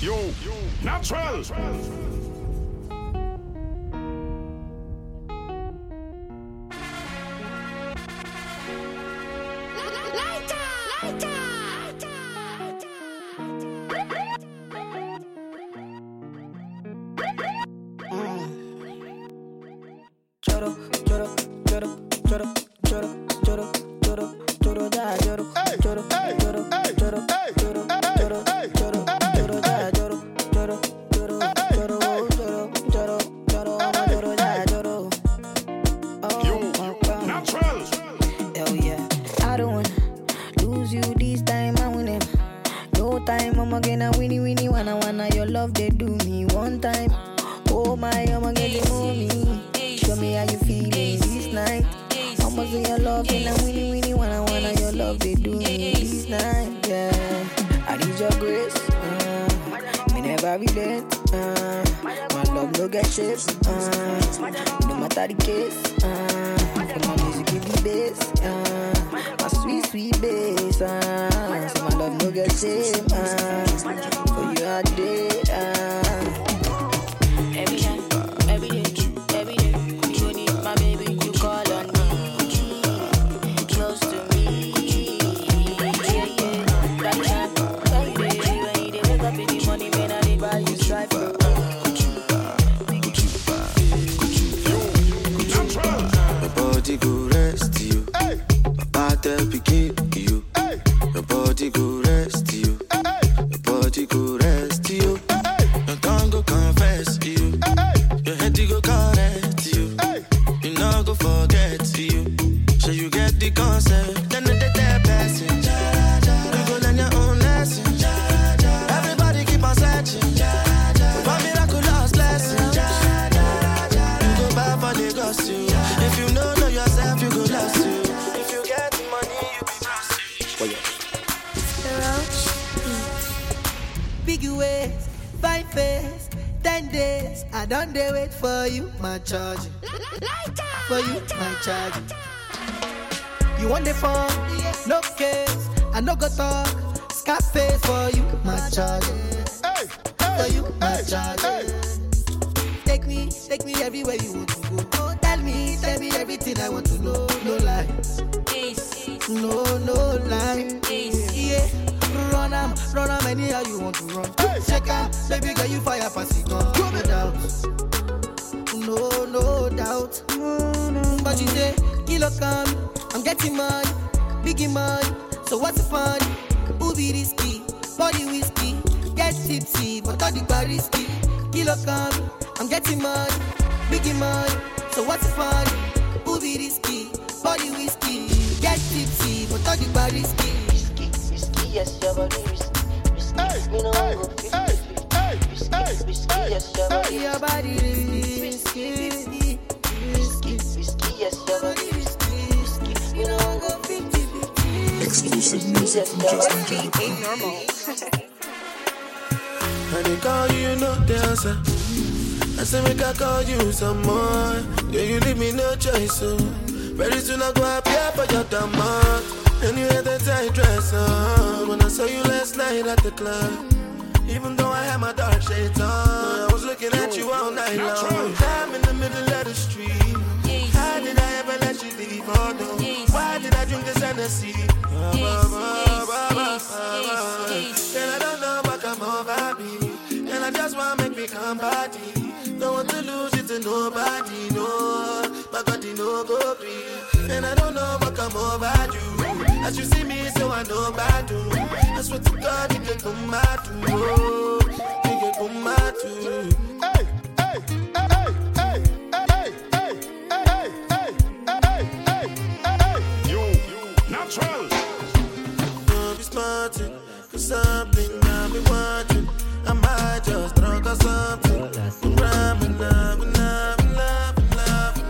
Jo. Natural. Natural. For you, my. Take me, take me everywhere you want to go. Oh, tell me, tell me everything I want to know. No lies. No, no lie. Yeah. Run am, run am anyhow you want to run. Check am, baby girl you fire pass it gun. No doubt. No, no doubt. But you say, kilo come, I'm getting money, biggie money. So what's the fun? Who be risky? Body whiskey, get tipsy, but all the bar risky. Kilo come, I'm getting money, biggie money. So what's the fun? Who be risky? Body whiskey, get tipsy, but all the bar risky. Yes, your body risky, risky. Me no want go fifty, risky, risky. Yes, your body Your body risky, risky, risky, risky. Yes, your body risky, risky. Me no want go fifty, fifty. Exclusive music from JustNaija.com. I they call you, no answer. I say make I call you some more. Yeah, you leave me no choice, so very soon I go appear for your demand. And you had that tight dress on when I saw you last night at the club. Even though I had my dark just want to make me come body. Don't want to lose it to nobody, no. My body no go free. And I don't know what come over you. As you see me, so I know about you. I swear to God, you can come out to. Oh, you can come out to. Hey, hey, hey, hey, hey, hey, hey, hey, hey, hey, hey, hey. Yo, natural. Don't be smarting, cause something I've been watching. Something. I'm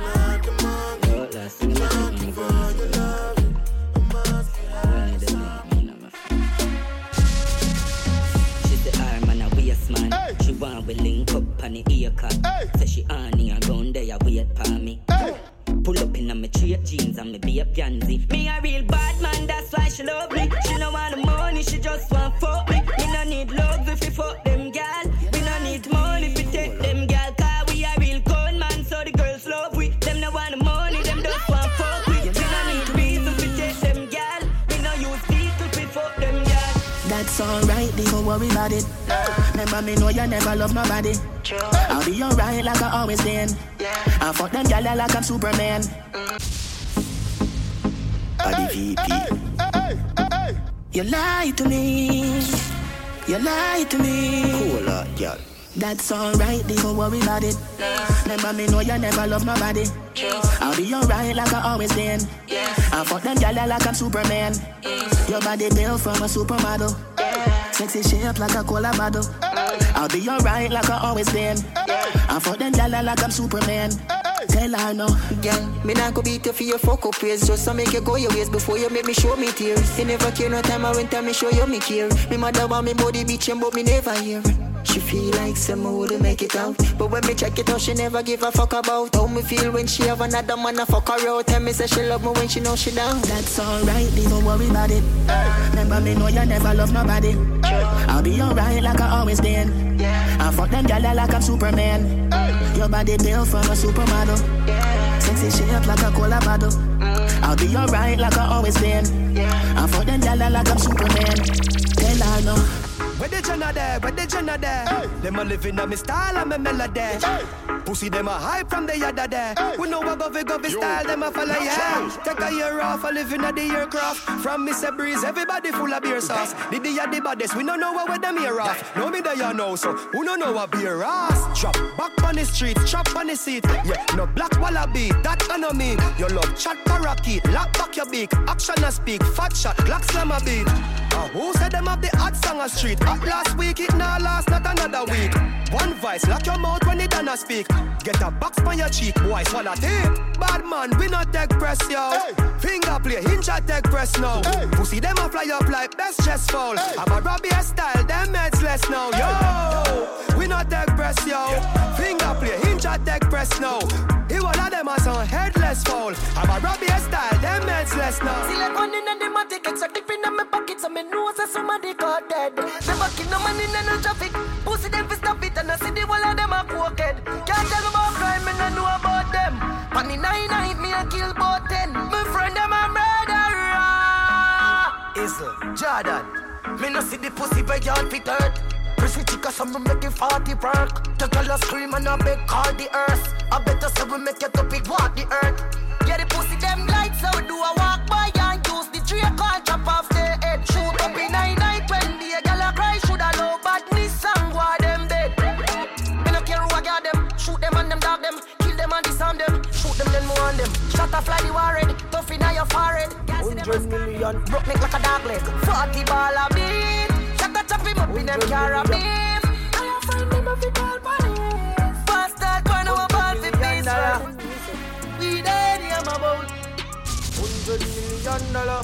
like a monkey. I'm drunk for your love. I must be high. She say her man a man. She want we link up on the ear cut. Say she on here wait for me. Pull up in a me straight jeans and me be a pansy. Me a real bad man, that's why she love me. That's alright, don't worry about it. Remember me know you never love nobody. I'll be alright like I always been. I fuck them gyal like I'm Superman. Body VP. You lie to me. You lie to me. Cool out, girl. That's alright, don't worry about it. Remember me know you never love nobody. I'll be alright like I always been. I fuck them gyal like I'm Superman. Your body built from a supermodel. Sexy shape like a cola bottle. I'll be alright like I always been. I fuck them gyal like I'm Superman. Tell her no. Girl, me not go beat you for your fuck up ways Just to make you go your ways before you make me show me tears You never care no time I went time me show you me care Me mother want me body bitchin' but me never hear She feel like someone would make it out But when me check it out she never give a fuck about How me feel when she have another man a fuck her out Tell me say she love me when she know she down That's alright, don't worry about it. Remember me know you never love nobody. I'll be alright like I always been. Yeah. I fuck them gyal like I'm Superman. Your body built from a supermodel. Yeah. Sexy shape like a cola bottle. I'll be alright like I always been. Yeah. I fuck them gyal like I'm Superman. Tell her no. Where the Jenna there? Where the Jenna there? Them a living on me style and me melody. Pussy them a hype from the yada there. We know what govy govy style them a follow yeah. Take a year off, a living at the aircraft. From Mr. Breeze, everybody full of beer sauce. The of the baddest, we don't know what with them here off. No me there you know, so who don't know what beer ass? Drop back on the street, chop on the seat. Yeah, no black wallaby, that I know me. You love chat parakeet, lock back your beak. Action a speak, fat shot, Glock slam a beat. Uh, who said them have the hot song a street? Hot last week, it now last not another week. One vice, lock your mouth when it done a speak. Get a box on your cheek, boy, swallow tape. Bad man, we not take press, yo. Finger play, hinge a take press now. Pussy them a fly up like best chest fall. I'm a Robbie style, them heads less now, yo. We not take press, yo. Finger play, hinge a take press now. He one of them a some headless fall. I'm a Robbie style, them heads less now. See like one in the matic, it's a in my pocket, so me know say somebody got dead. Me back in the money in the traffic, pussy them fi stop it, and I see the whole of them a crooked. Can't tell about crime, me no know about them. The nine night, me a kill about ten. My friend them a murderer. Isle, Jordan. Me no see the pussy by y'all fit hurt. Pretty chica, so me making 40 work. The girl a scream and a beg call the earth. I better say we make it up, it walk the earth. Yeah, the pussy them lights out, do a walk by and use the tree call chop off them. Shot a fly the warhead, tough in your forehead. Hundred million, broke neck like a dog leg. Forty ball a beat, shot a chop him up in them car a beef. I find them if it all police. Bastard, corner a ball fi peace. We dead, my boat. Hundred million dollar.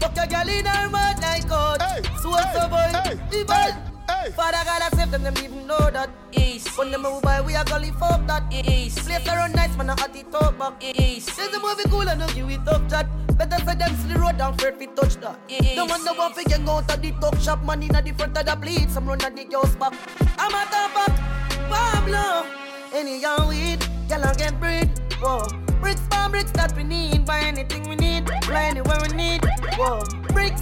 Fuck a girl in her mouth like God. Hey, So hey, the boy? hey, The hey, hey. Father God, I save them, them even know that. East. When them move by, we are gully fuck that. East. Place around nice, man, I hot it up back. East. Since the movie cool and give it up chat. Better say them see the road down afraid fi touch that. East. No one no one fi get out of the talk shop, man inna the front of the bleed. Some run at the house back. I'm a top back, Pablo. Any young weed, girl I get breed. Whoa. Bricks for bricks that we need, buy anything we need, fly anywhere we need. Whoa. Bricks,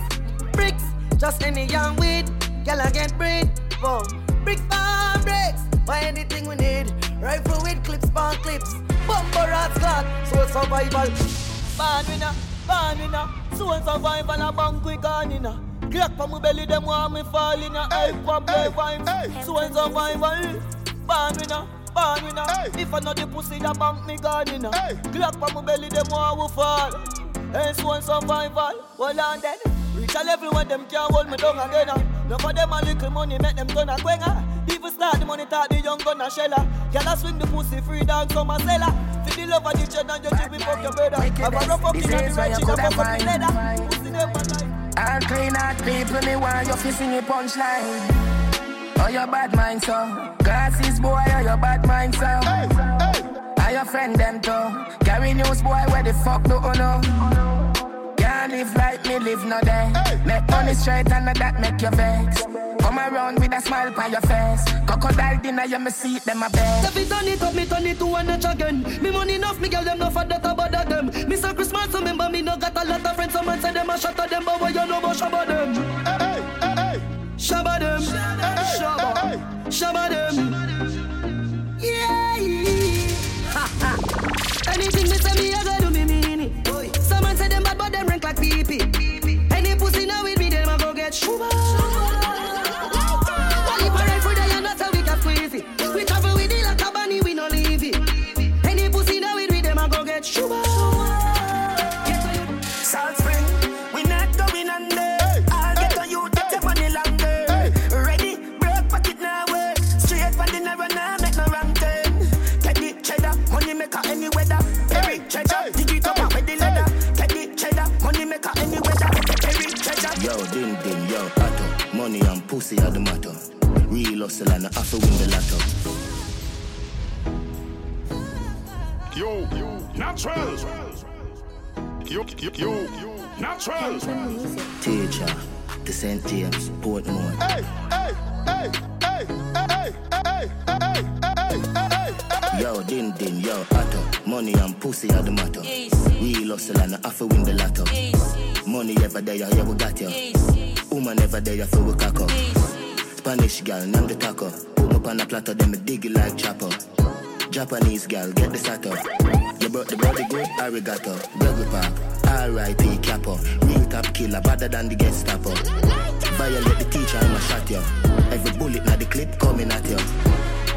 bricks, just any young weed, girl I get breed. Whoa. Bricks for bricks, buy anything we need. Rifle with clips, pan clips, bumper rats got, soul survival. Born winner, born winner, soul survival, a bank we gone inna. Crack for my belly, them want me fall in Hey, help hey, vibes. Soul survival, born winner, born winner. Hey. If I know the pussy, the bank me gone inna. Hey. Crack for my belly, them want we fall. Hey, soul survival, hold on then. Reach a level when them can't hold me down again. Uh. Ah. No for them a little money, make them turn a quenga. People start the money, talk the young gun a sheller. Swing the pussy free down some a seller? For the love of the children, and just be fuck your brother. Have a rough up in the This is red, you she fuck up the leather. Pussy a like. All clean out people, me want you fi sing a punchline. Oh, your bad mind, so. Glasses, boy, oh, your bad mind, so. Hey, hey. Are your friend them too? Carry news, boy, where the fuck do you know? live like me live no day. Hey, make money straight and that make you vex. Come around with a smile on your face. Crocodile dinner, you me see them a bed. Every it turn it up, me turn it to one inch again. Me money enough, me girl them no for that about them. Mr. Christmas, remember me no got a lot of friends. Some man say them a shot at them, but what you know about shabba them? Hey, hey, hey, hey. Shabba them, hey, hey, shabba, hey, hey. shabba them. Natural. You, you, you, natural. Teacher, the St. James, Portmore. Hey, hey, hey, hey, hey, hey, hey, hey, hey, hey. Yo, din din, yo, otto. Money and pussy are the matter. Real hustle and I win the lotto. Money ever there, yeah, we got you. Woman ever there, for we cock up. Spanish girl, name the taco. Put up on a platter, then me dig it like chopper. Japanese girl, get the. You brought the body good, arigato. Park, R.I.P. Capo. Real top killer, better than the Gestapo. Violate the teacher, I'ma shot you. Every bullet na the clip coming at you.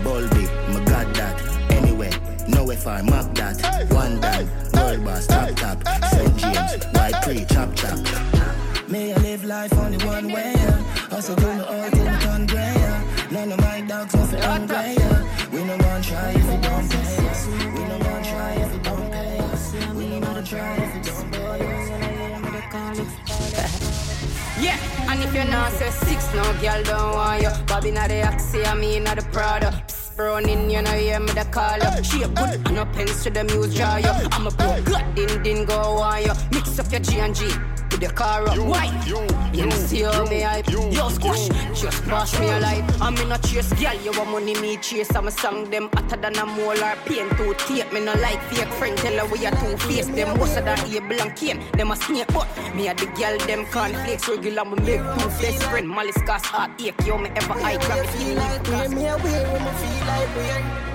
Baldy, my god that. Anyway, no FR, mark that. One down, world boss, top top. St. James, white pre, chop chop. May I live life only one way, yeah. Also do my till it turn grey, yeah. None of my dogs nothing hungry, yeah. We no gonna try if it don't pay. We no gonna try Yeah, and if you're not say six, no girl don't want you. Bobby not the Axie, I mean not the Prada. Running, you know, hear me the call up. She a good and no pens to the muse jar you. I'm a pro, good, din din go on you. Mix up your G and G with your car up. Why? You know, see how me hype. Yo, squash, just pass me a light. I'm in a chase, girl, you want money, me chase. I'm a song them hotter than a molar. Pain to tape, me no like fake friend. Tell her we are two face. Them most of that able and cane. Them a snake, but me a the girl, them cornflakes. Regular, me make two face friend. Malice cast heart ache, yo, me ever high gravity. Bring me away when I feel like weird.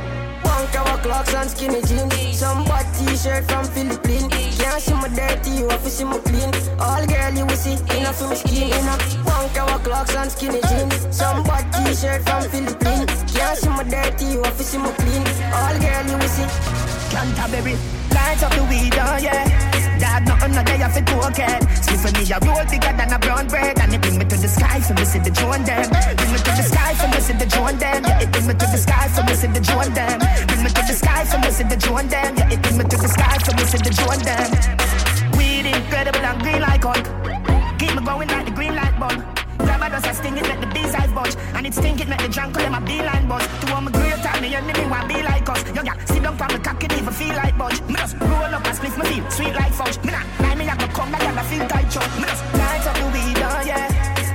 Cover clocks and skinny jeans. Some bad t-shirt from Philippines. Can't see my dirty, you have to see my clean. All girl you will see, enough for my skin. Enough. One cover clocks and skinny jeans. Some bad t-shirt from Philippines. Can't see my dirty, you have to see my clean. All girl you will see. Canterbury, lights up the weed, oh yeah. Dad, nothing no day off it cocaine. Sleep for me, a roll bigger than a brown bread. And it bring me to the sky for me, see the drone them. Bring me to the sky for me, see the drone them. Yeah, it bring me to the sky for me, see the drone them. Bring me to the sky for me, see the drone them. Yeah, it bring me to the sky for me, see the drone them. Weed incredible and green like Hulk. Keep me going like the green light bulb. Does a sting, it make the bees eyes budge. And it stink, it the drunk call them beeline buzz. To all my great time, me enemy want be like us. Yo, yeah, sit down from the cock, it even feel like budge. Me just roll up and split my feel sweet like fudge. Me not lie, me have to come back and I feel tight chug. Me just light up the weed, oh yeah.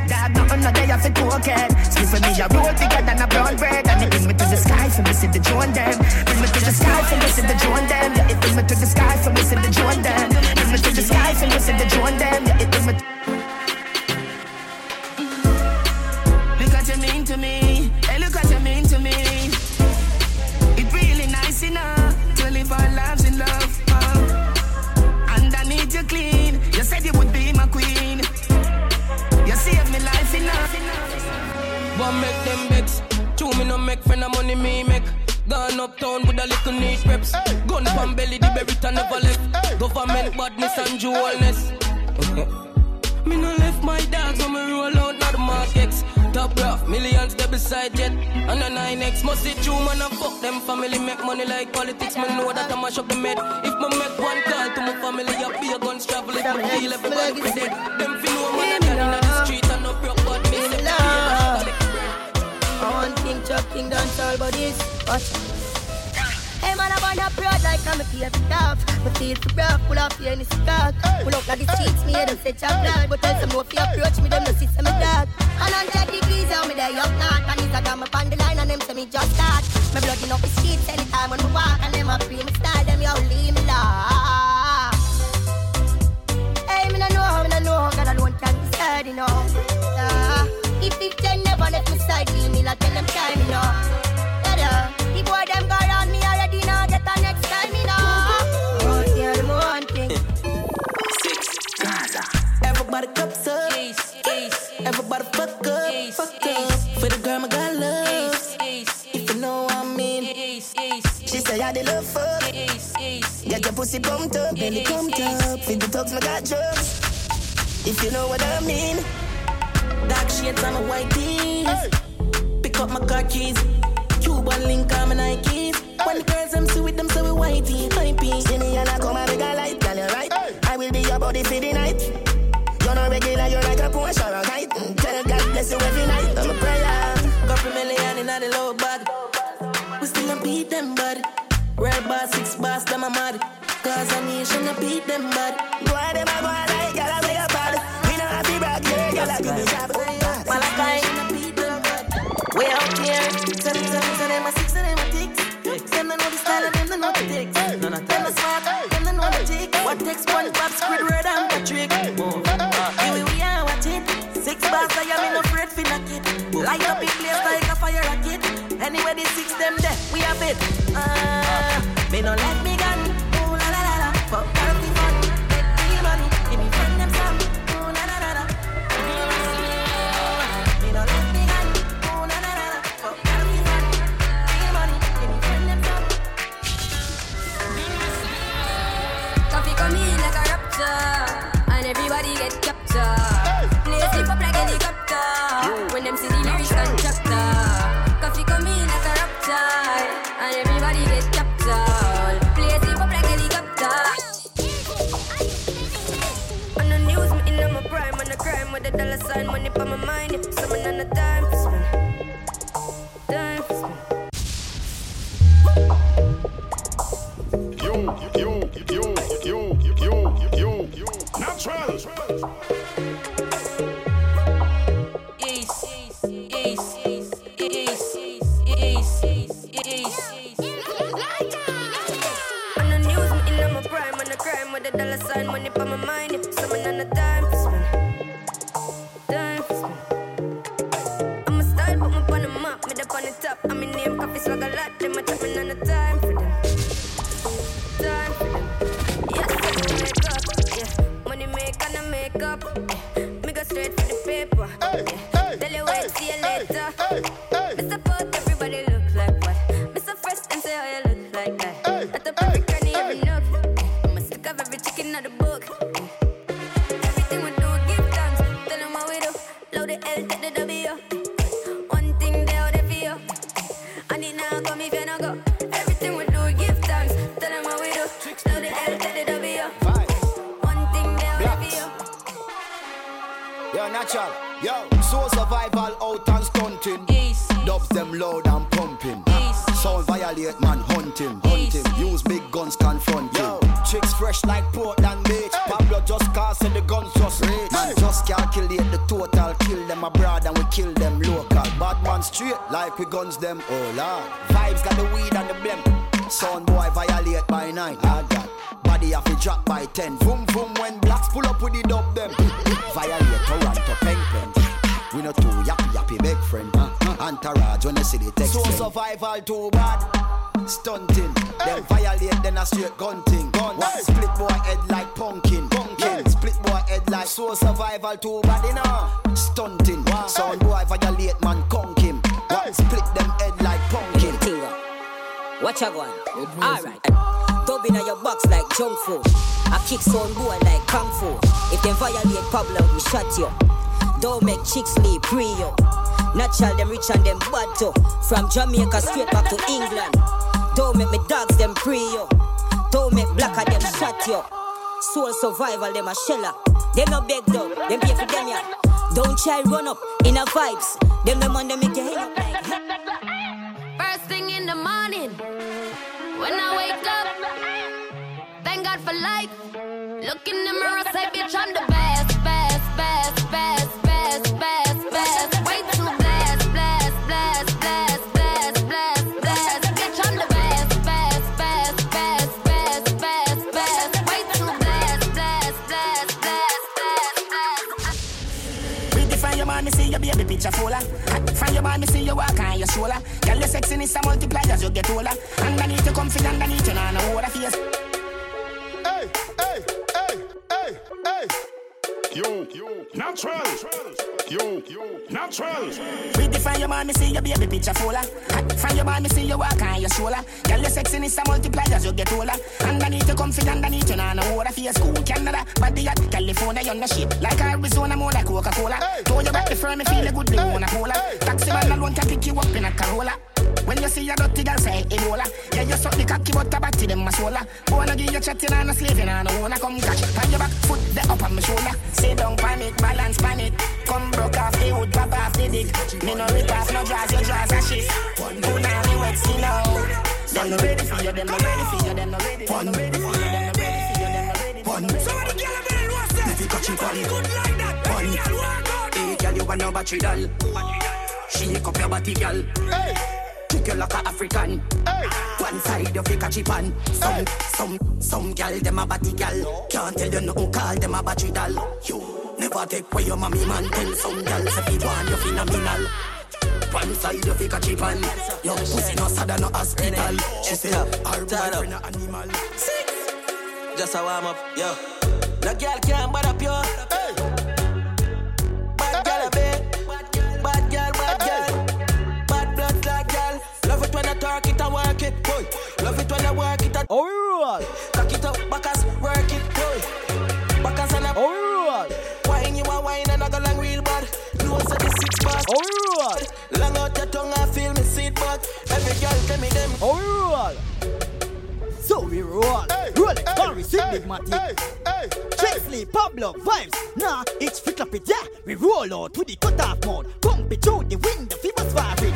Dad, nothing no day off it cocaine. Sleep for me, a roll bigger than a brown bread. And it bring me to the sky for me, see the drone them. Bring me to the sky for me, see the drone them. Yeah, it bring me to the sky for me, see the drone them. Bring me to the sky for me, see the drone them. Jewelness. me no left my dogs when me roll out, not the markets. Top rough, millions they beside jet. And the 9X must see true man and fuck them family. Make money like politics, me know that I mash up the med. If me make one call to my family, I be a guns travel. If me deal, everybody be dead. Them fi know man, in the street and no broke, but me say I want king chop, king dance all bodies. Watch. Man, I wanna broad like I'm a favorite stuff. Me feel for rough, pull up here in the cock. Pull up like the streets, me hear them say chop blood. But tell some no if you approach me, them no see some dog. And on 10 degrees, how me there up north. And it's a got me on the line and them say me just start. Me blood in up the streets anytime when we walk. And them a free me style, them yo leave me lost. Hey, me no know me no know God alone can decide, you know. Ah, if it ten never let me side, leave me like tell them time, you know. Pussy pumped up, belly pumped up. Feed the dogs, my God drugs. If you know what I mean. Dark shades on my white tees. Pick up my car keys. Cuban link on my Nikes. When the girls them see with them, so we whitey, pee. See me and I come and make a light, girl, you right. I will be your body for the night. You're not regular, you're like a Porsche or a kite. Mm, Tell God bless you every night. I'm a prayer. Couple million in the low bag. We still a beat them bad. Red boss, six boss, them a mad. Cause a nation a beat them bad. Go on, them a go on like y'all a make a bad. We know how to brag, yeah, y'all a give me job. Malachi, we out here. Send them, send them, send them a six, send them a six. Them don't know the style of them, don't know the tics. Them a smart, them don't know the tics. What takes one pop, Squidward and Patrick. Here we are, watch it. Six bars, I am in afraid for knock it. Light up in place like a fire rocket. Anyway, the six them there, we have it. Uh, me no let me gun. Fuck them a chat me on the We not too yappy yappy big friend. Ah, ah. Entourage when they see the text. So survival too bad. Stunting, then violate, then a straight gun thing. Gun, one split boy head like pumpkin. Pumpkin, split boy head like so survival too bad, you know. Stunting, sound boy violate man conk him. One split them head like pumpkin. Watch a one. Alright. Dub in your box like junk food. I kick sound boy like kung fu. If them violate Pablo, we shut you. Don't make chicks leave yo. Natural them rich and them bad too. From Jamaica straight back to England. Don't make me dogs them pre yo. Don't make blacker them shut yo. Soul survival them a sheller. Them no beg though. Them pay for them yeah. Don't try run up in a vibes. Them the man them make you hang up. First thing in the morning, when I wake up, thank God for life. Look in the mirror, say, bitch, I'm the picture fuller. From your me see you walk on your shoulder. Girl, your sexiness a multiply as you get older. Underneath you comfy, underneath you nah no water face. You, you, natural. You, you, natural. Pretty from your man, me see your baby picture fuller. From your man, me see you walk on your shoulder. Girl, your sexiness a multiply as you get older. Underneath you comfy, underneath you nah no water face. Cool Canada, body at California, you're no shit. Like Arizona, more like Coca-Cola. Throw your back the firm, me feel a good blue on a cola. Taxi man alone can pick you up in a Corolla. When you see a dirty girl say Ebola. Yeah, you suck the cocky but a batty them a sola. Wanna give you chatting and a slaving and a wanna come catch. On your back foot the up on my shoulder. Sit down panic, balance panic. Come broke off the wood, pop off the dick. Me no rip off no draws, your draws a shit. Put now me wet see now. Them no ready for you, them no ready for you, them no ready, them no ready for you, them no ready for you, them no ready for you. So the girl better know say If you catch it on good like that When girl walk out Hey, girl, you want no battery doll. Shake up your body, girl. Trick you like a African. One side fake a chip on. Some, some, some girl them a body girl. Can't tell you nothing, call them a battery doll. You never take away your mommy man. Tell some girl say you want you phenomenal. One side fake a chip on. Your pussy no sad no hospital. She say her boyfriend a animal. Just a warm up, yo. No girl can't bad up yo. Alright. Cock it up, backers, work it, boy. Backers and a Alright. Wine you a wine and I go long real bad. No say the six pack. Alright. Long out your tongue and feel me seat back. Every girl tell me them. Alright. So we roll. Roll it. Rolex, Paris, Big Matic. Chesley, Pablo, vibes. Nah, it's fit up it, yeah. We roll out to the cutoff mode. Pump it through the window, fibers firing.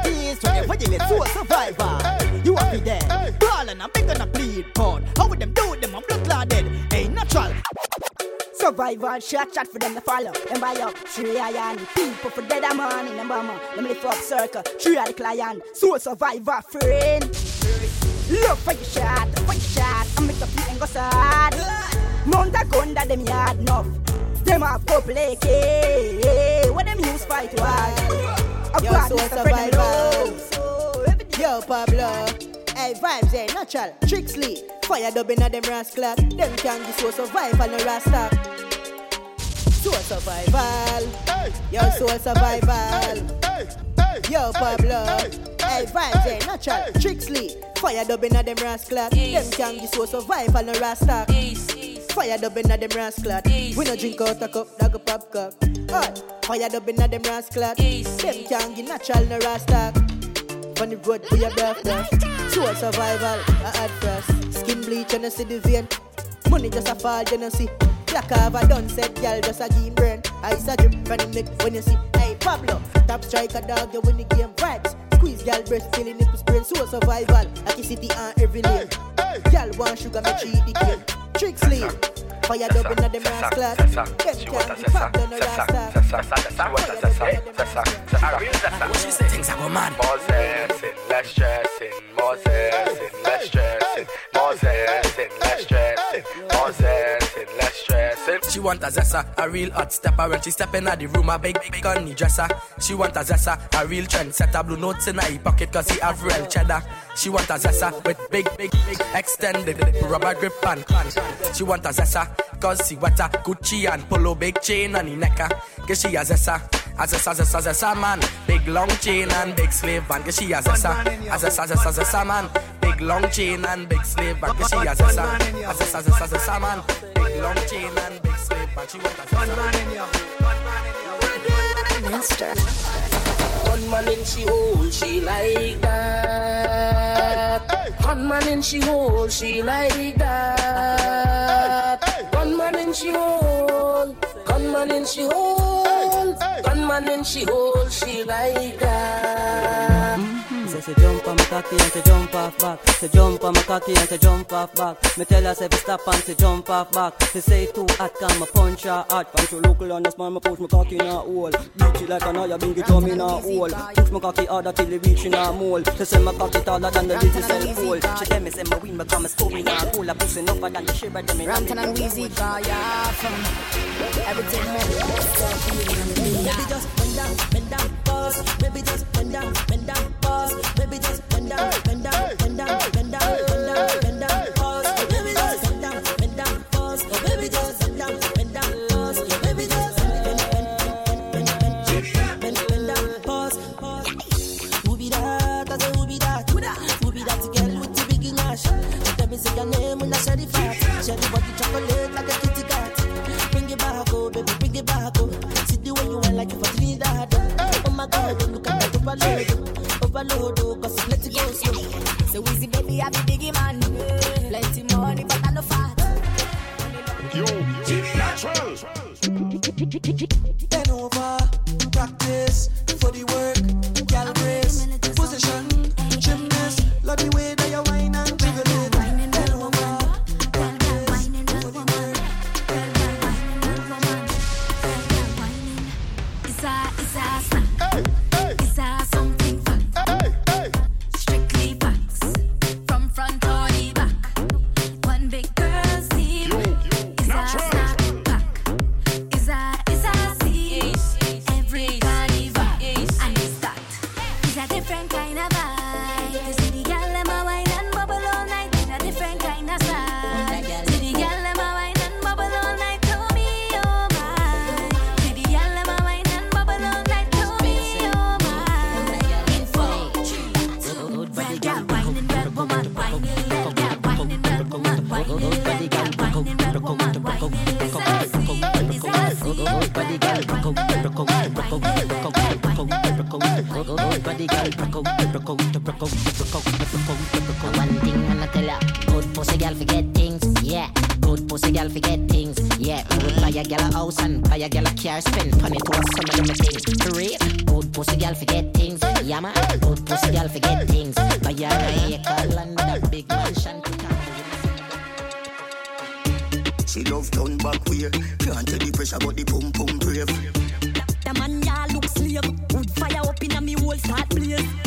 Who your blood clot is, whenever you let so a survivor. You are be there. Ball and I'm gonna bleed pod. How would them do them? I'm blood clotted. Ain't natural. Survival shot shot for them to follow. Them buy up three iron. People for dead a man in the bomber. Them lift up circle. Three of the client. So survivor friend. Look for your shot, for your shot. I make the feet and go sad. Mount a gun that them yard enough. Them have couple AK. What them use fight why? A Yo, bad so nigga friend them survival. low. Yo, Pablo. Hey, vibes, hey, natural. Trixley. Fire dubbing at them rascal. Them can be so survival, no rasta. So survival. Yo, so survival. Yo, Pablo. Hey, vibes, hey, natural. Trixley. Fire dubbing at them rascal. Them can be so survival, no rasta. Fire dubbing at them rascal. We no drink out a cup, dog a pop cup. Alright. Fire dubbing at them rascal. Them can't get natural, no rasta. On the road for your birthday. Sure survival, I add first. Skin bleach and I see the vein. Money just a fall, you know see. Black have a done said, girl just a game brain. Ice a drip from the neck when you see. Hey Pablo, top striker dog, you win the game vibes. Squeeze girl breast, feeling nipple sprain. So survival, like you city and every lane. Girl want sugar, me cheat the game. Tricks lead. Fire dubbing at them ass clad. Them can't be popped on the rasta. Things are go mad. More zesting, less stressing, more zesting, less stressing, more zesting, less She want a zessa, a real hot stepper when she step in the room, a big, big, big gunny dresser. She want a zessa, a real trendsetter, blue notes in her pocket cause he have real cheddar. She want a zessa with big, big, big extended rubber grip and can. She want a zessa cause she wetter, Gucci and polo big chain on the necker. Cause she a zessa, a zessa, zessa, zessa man. Big long chain and big slave and cause she a zessa, a zessa, zessa, zessa man. Big long chain and big slave and cause she a zessa, a zessa, zessa, zessa man. Long chain and big and she want a Monster. One man in she hole, she like that. One man in she hole, she like that. One man in she hole, gunman in she hole, gunman in she hole, she like that. Say jump on my cocky and she jump off back. She jump on my cocky and she jump off back. Me tell her say stop and she jump off back. She say too hot, can me punch her hot. Punch her local on the smile, me push my cocky in her hole. Beat it like an eye, bring it drum in her hole. Push my cocky harder till it reach in her mole. She say my cocky taller than the little cell pole. She tell me say my win become a scoop in her hole. A pussy enough than the shiver them in her Rampton and Weezy, ya from everything One thing I'ma tell ya, good pussy girl forget things, yeah. Good pussy girl forget things, yeah. Me would buy a gal a house and buy a gal a car, spend money to a some of them a thing. For real, good pussy girl forget things, yeah man. Good pussy girl forget things, buy a a acre land with a big mansion. She love turn back way. Can't tell the pressure but the pum pum brave. The man ya look slave. Whole start blaze.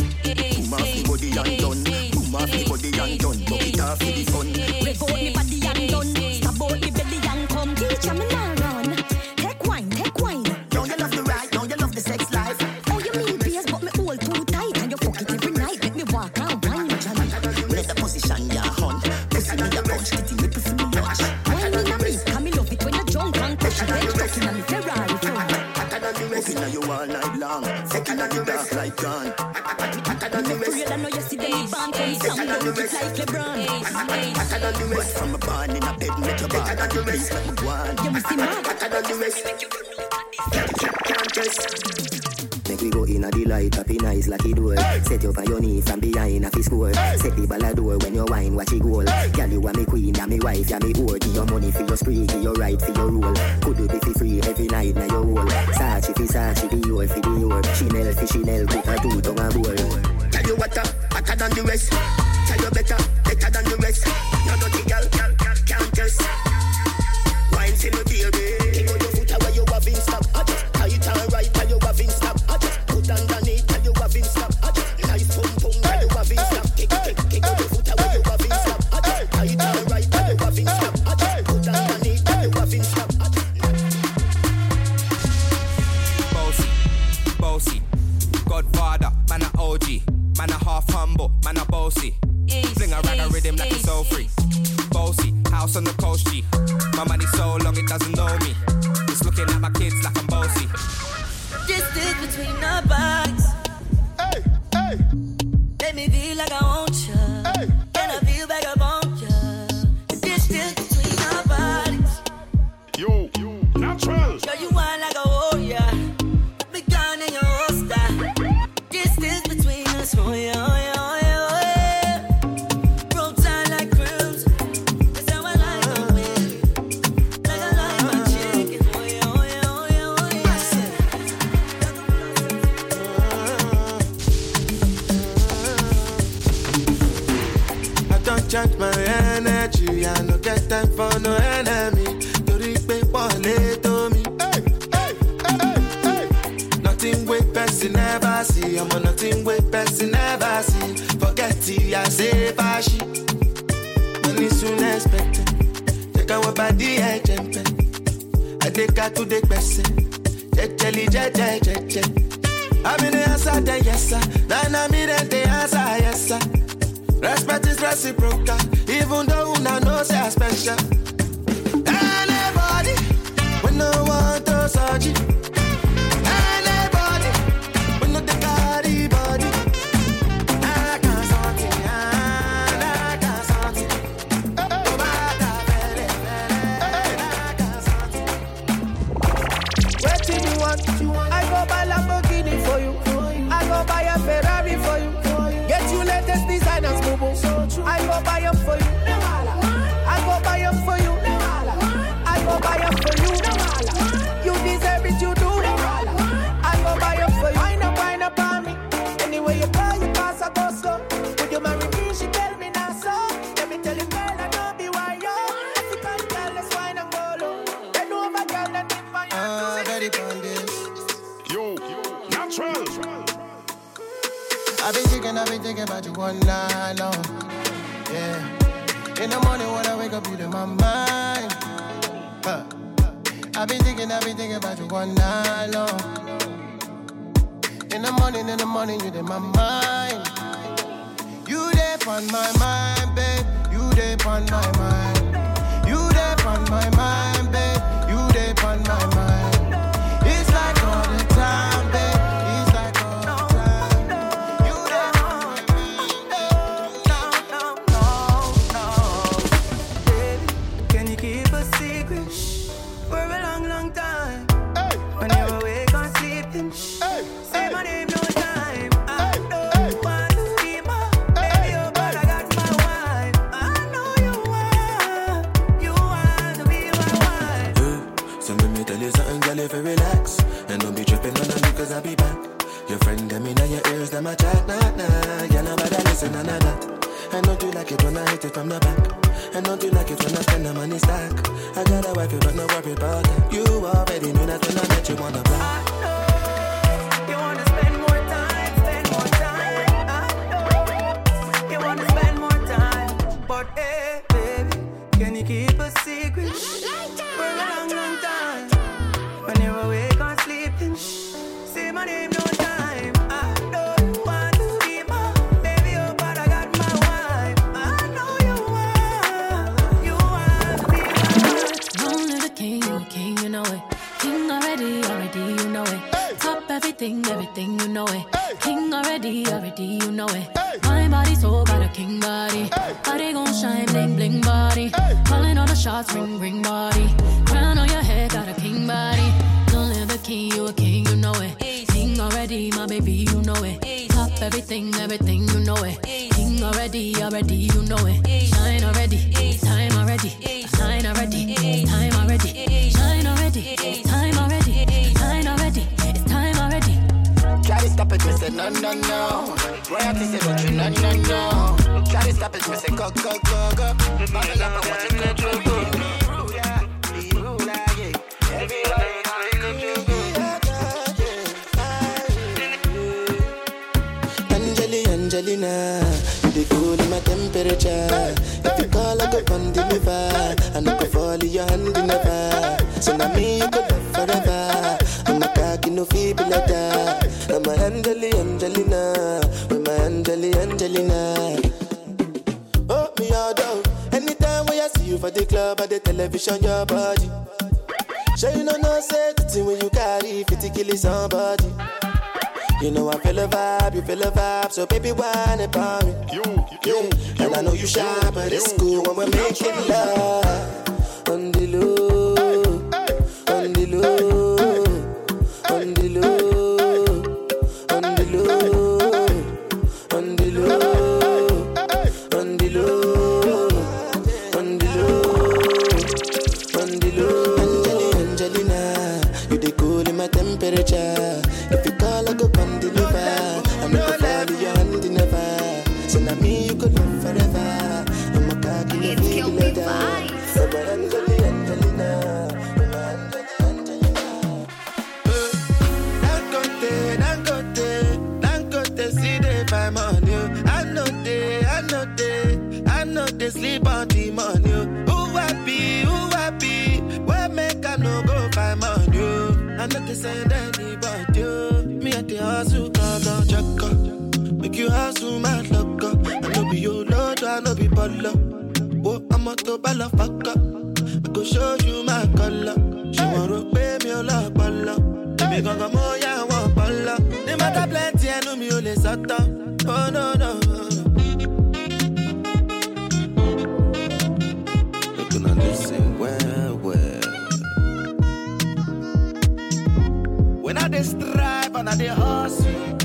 Bag. Please let me go on. You see mad. Can't just. Make we go in a the light up in eyes like it door. Set you up on your knee from behind a fist score. Set the ball a door when you wine, watch it goal. Girl, you are me queen, and me wife, and me whore. Give your money for your spree, give your right for your role. Could you be for free every night now your hole? Sachi fi Sachi, the your fi the your. Chanel fi Chanel, put her two tongue a bowl. Tell you what, uh, hotter than the rest. Man a OG. Man a half humble, man a bossy. Fling a rag a rhythm like it's all free. Bossy, house on the coast G. My money so long it doesn't know me. It's looking at my kids like I'm bossy. Distance between our bodies. Hey, hey. Make me feel like I I say fashi. Money soon expected. Take our body ẹ jẹ̀mpẹ̀. Adeka to the. Jẹjẹli jẹjẹ jẹjẹ. I'm in the answer, then yes sir. Then I'm in the answer, yes sir. Respect is reciprocal, even though una know say I special. Anybody, we no want to search. One night long. Yeah. In the morning when I wake up, you in my mind. Huh. I be thinking, I be thinking about you one night long. In the morning, in the morning, you in my mind. You there on my mind, babe. You there on my mind. cock, cock, cock. you for the club or the television, your body. Sure you know no safety when you carry 50 killing somebody. You know I feel a vibe, you feel a vibe, so baby whine about me. You, you, and I know you shy, but it's cool when we're making love on the low. moto bala faka. I go show you my color. She wanna pay me oh, ola bala. Hey. Baby gangan mo ya wa bala. Ni matter plenty ẹnu mi ò lè sọtọ. Oh no no. Looking at this thing well well. When I dey strive and I dey hustle,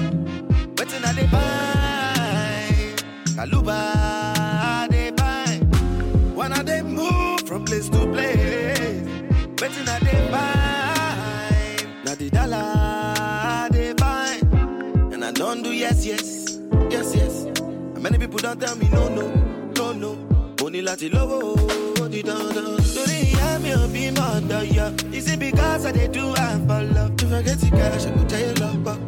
wetin I dey find? Kaluba. place to place. Betting at the vibe. Not the dollar, they find. And I don't do yes, yes, yes, yes. And many people don't tell me no, no, no, no. Money lati lowo, di don don. So they hear me on be mother, yeah. Is it because I dey do I for love? If I get the cash, I go tell you love, but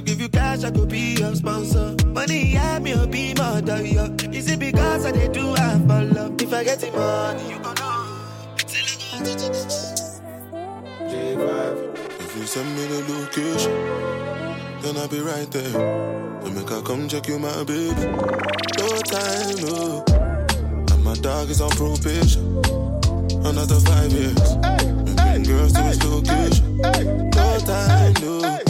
give you cash, I could be your sponsor. Money, I me or be my yeah. Is it because I did do half my love? If I get the money, you gon' know. J5. If you send me the location, then I'll be right there. Then make I come check you, my baby. No time, no. And my dog is on probation. Another five years. Hey, hey, girls to hey, this location. Hey, no time, no.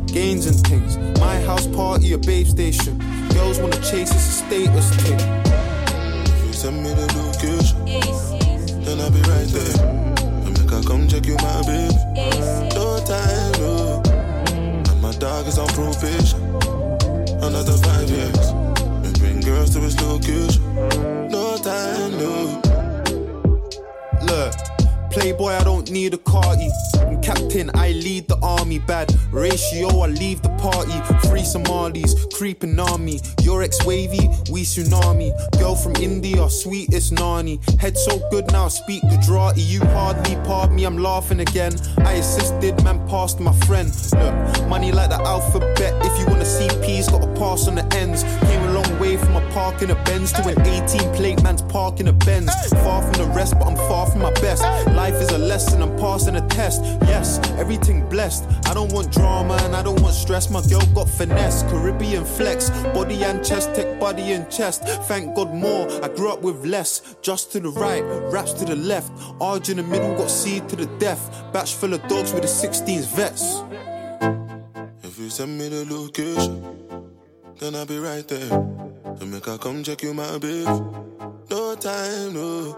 gains and things. My house party, a babe station. Girls wanna chase, it's a status thing. If you send me the location, then I'll be right there. And make I come check you, my baby. No time, no. And my dog is on probation. Another five years. And bring girls to his location. No time, no. Look, Playboy, I don't need a Carti. I'm captain, I lead the army. Bad ratio, I leave the party. Free Somalis, creeping army. Your ex wavy, we tsunami. Girl from India, sweetest nani. Head so good now, speak Gujarati. You hardly pardon me, I'm laughing again. I assisted, man, passed my friend. Look, money like the alphabet. If you wanna see P's, gotta pass on the ends. Came a long way from a park in a Benz to an 18 plate man's park in a Benz. Far from the rest, but I'm far from my best. Life is a lesson, I'm passing a test. Yes, everything blessed. I don't want drama and I don't want stress. My girl got finesse, Caribbean flex, body and chest, tech body and chest. Thank God more, I grew up with less. Just to the right, raps to the left. Arj in the middle, got C to the death. Batch full of dogs with the 16s vets. If you send me the location, then I'll be right there. Then make I come check you, my baby. No time, no.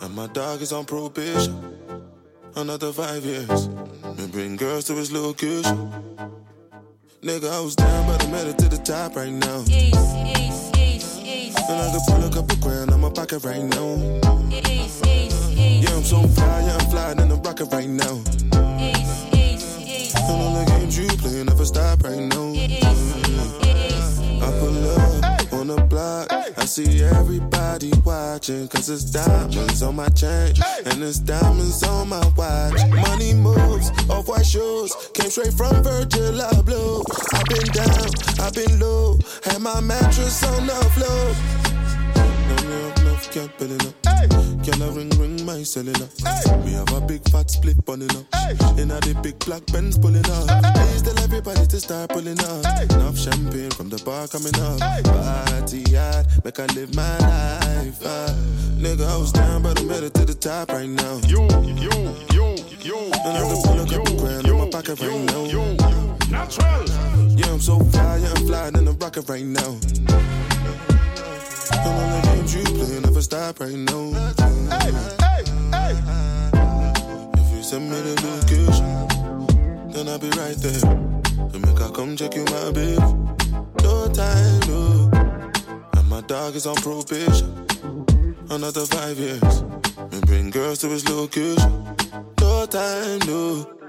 And my dog is on probation. Another five years. Me bring girls to his location. Nigga, I was down, but I made it to the top right now. And I can pull a couple grand on my pocket right now. Yeah, I'm so fly, yeah, I'm flying in the rocket right now. And all the games you play never stop right now. I pull up the block. I see everybody watching. Cause it's diamonds on my chain. And it's diamonds on my watch. Money moves, off white shoes. Came straight from Virgil Abloh. I've been down, I've been low. Had my mattress on the floor. No, no, build it up. Can I ring, ring my cellular? We have a big fat split bunning up. In a the big black Benz pulling up. Please tell everybody to start pulling up. Enough champagne from the bar coming up. Party hard, make I live my life. Uh. Nigga, I was down, but I made it to the top right now. You, you, you, you. I can pull a couple grand in my pocket right now. Natural. Yeah, I'm so fly, yeah, I'm flying in rocket right now. And all the games you play never stop right now. If you send me the location, then I'll be right there. Then make I come check you, my baby. No time, no. And my dog is on probation. Another five years. And bring girls to his location. No time, no.